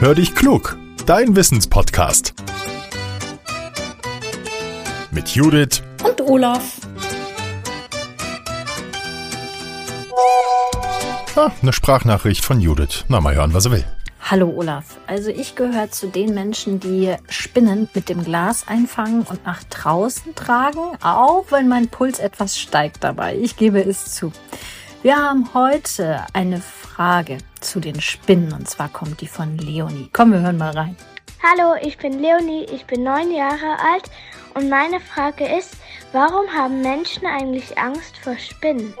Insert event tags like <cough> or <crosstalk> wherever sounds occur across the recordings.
Hör dich klug, dein Wissenspodcast. Mit Judith und Olaf. Ah, eine Sprachnachricht von Judith. Na, mal hören, was er will. Hallo Olaf. Also ich gehöre zu den Menschen, die Spinnen mit dem Glas einfangen und nach draußen tragen, auch wenn mein Puls etwas steigt dabei. Ich gebe es zu. Wir haben heute eine Frage zu den Spinnen und zwar kommt die von Leonie. Komm, wir hören mal rein. Hallo, ich bin Leonie, ich bin neun Jahre alt und meine Frage ist, warum haben Menschen eigentlich Angst vor Spinnen?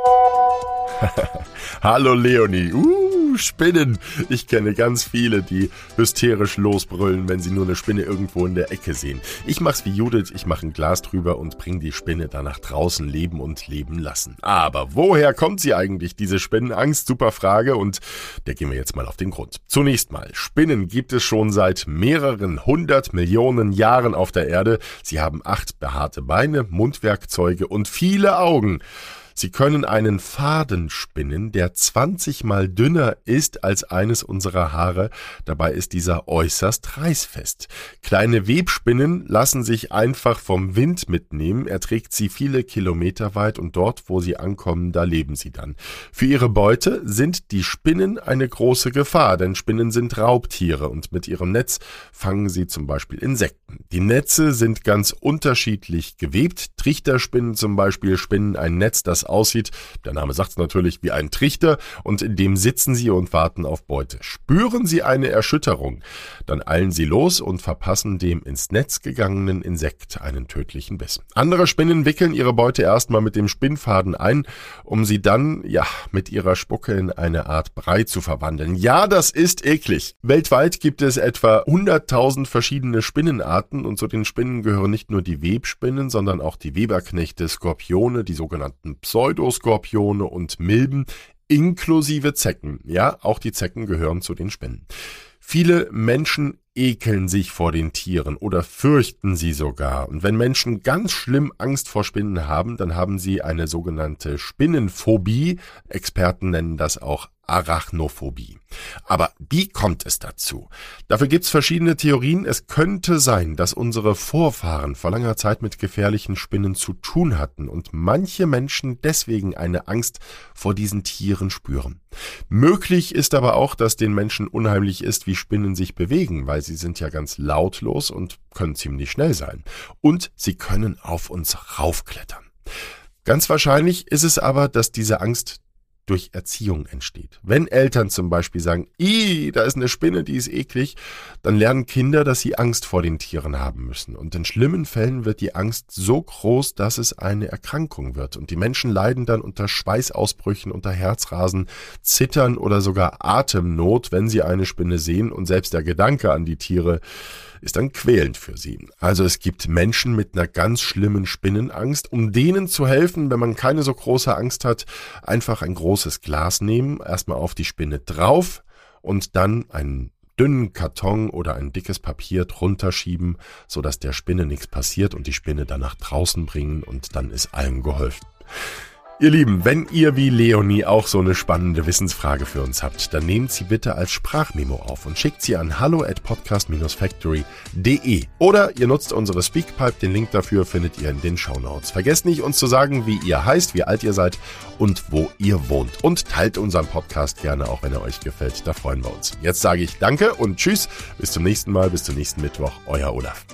<laughs> Hallo Leonie. Uh, Spinnen. Ich kenne ganz viele, die hysterisch losbrüllen, wenn sie nur eine Spinne irgendwo in der Ecke sehen. Ich mach's wie Judith, ich mache ein Glas drüber und bring die Spinne da nach draußen leben und leben lassen. Aber woher kommt sie eigentlich, diese Spinnenangst? Super Frage und der gehen wir jetzt mal auf den Grund. Zunächst mal, Spinnen gibt es schon seit mehreren hundert Millionen Jahren auf der Erde. Sie haben acht behaarte Beine, Mundwerkzeuge und viele Augen. Sie können einen Faden spinnen, der 20 mal dünner ist als eines unserer Haare. Dabei ist dieser äußerst reißfest. Kleine Webspinnen lassen sich einfach vom Wind mitnehmen. Er trägt sie viele Kilometer weit und dort, wo sie ankommen, da leben sie dann. Für ihre Beute sind die Spinnen eine große Gefahr, denn Spinnen sind Raubtiere und mit ihrem Netz fangen sie zum Beispiel Insekten. Die Netze sind ganz unterschiedlich gewebt. Trichterspinnen zum Beispiel spinnen ein Netz, das aussieht, der Name sagt es natürlich, wie ein Trichter und in dem sitzen sie und warten auf Beute. Spüren sie eine Erschütterung, dann eilen sie los und verpassen dem ins Netz gegangenen Insekt einen tödlichen Biss. Andere Spinnen wickeln ihre Beute erstmal mit dem Spinnfaden ein, um sie dann, ja, mit ihrer Spucke in eine Art Brei zu verwandeln. Ja, das ist eklig. Weltweit gibt es etwa 100.000 verschiedene Spinnenarten und zu den Spinnen gehören nicht nur die Webspinnen, sondern auch die Weberknechte, Skorpione, die sogenannten Pseudoskorpione und Milben inklusive Zecken. Ja, auch die Zecken gehören zu den Spinnen. Viele Menschen ekeln sich vor den Tieren oder fürchten sie sogar. Und wenn Menschen ganz schlimm Angst vor Spinnen haben, dann haben sie eine sogenannte Spinnenphobie. Experten nennen das auch Arachnophobie. Aber wie kommt es dazu? Dafür gibt's verschiedene Theorien. Es könnte sein, dass unsere Vorfahren vor langer Zeit mit gefährlichen Spinnen zu tun hatten und manche Menschen deswegen eine Angst vor diesen Tieren spüren. Möglich ist aber auch, dass den Menschen unheimlich ist, wie Spinnen sich bewegen, weil sie sind ja ganz lautlos und können ziemlich schnell sein. Und sie können auf uns raufklettern. Ganz wahrscheinlich ist es aber, dass diese Angst durch Erziehung entsteht. Wenn Eltern zum Beispiel sagen, i, da ist eine Spinne, die ist eklig, dann lernen Kinder, dass sie Angst vor den Tieren haben müssen. Und in schlimmen Fällen wird die Angst so groß, dass es eine Erkrankung wird. Und die Menschen leiden dann unter Schweißausbrüchen, unter Herzrasen, Zittern oder sogar Atemnot, wenn sie eine Spinne sehen. Und selbst der Gedanke an die Tiere ist dann quälend für sie. Also es gibt Menschen mit einer ganz schlimmen Spinnenangst. Um denen zu helfen, wenn man keine so große Angst hat, einfach ein großes Glas nehmen, erstmal auf die Spinne drauf und dann einen dünnen Karton oder ein dickes Papier drunter schieben, so dass der Spinne nichts passiert und die Spinne dann nach draußen bringen und dann ist allen geholfen. Ihr Lieben, wenn ihr wie Leonie auch so eine spannende Wissensfrage für uns habt, dann nehmt sie bitte als Sprachmemo auf und schickt sie an hallo at podcast-factory.de oder ihr nutzt unsere Speakpipe, den Link dafür findet ihr in den Shownotes. Vergesst nicht, uns zu sagen, wie ihr heißt, wie alt ihr seid und wo ihr wohnt. Und teilt unseren Podcast gerne, auch wenn er euch gefällt, da freuen wir uns. Jetzt sage ich Danke und Tschüss, bis zum nächsten Mal, bis zum nächsten Mittwoch, euer Olaf.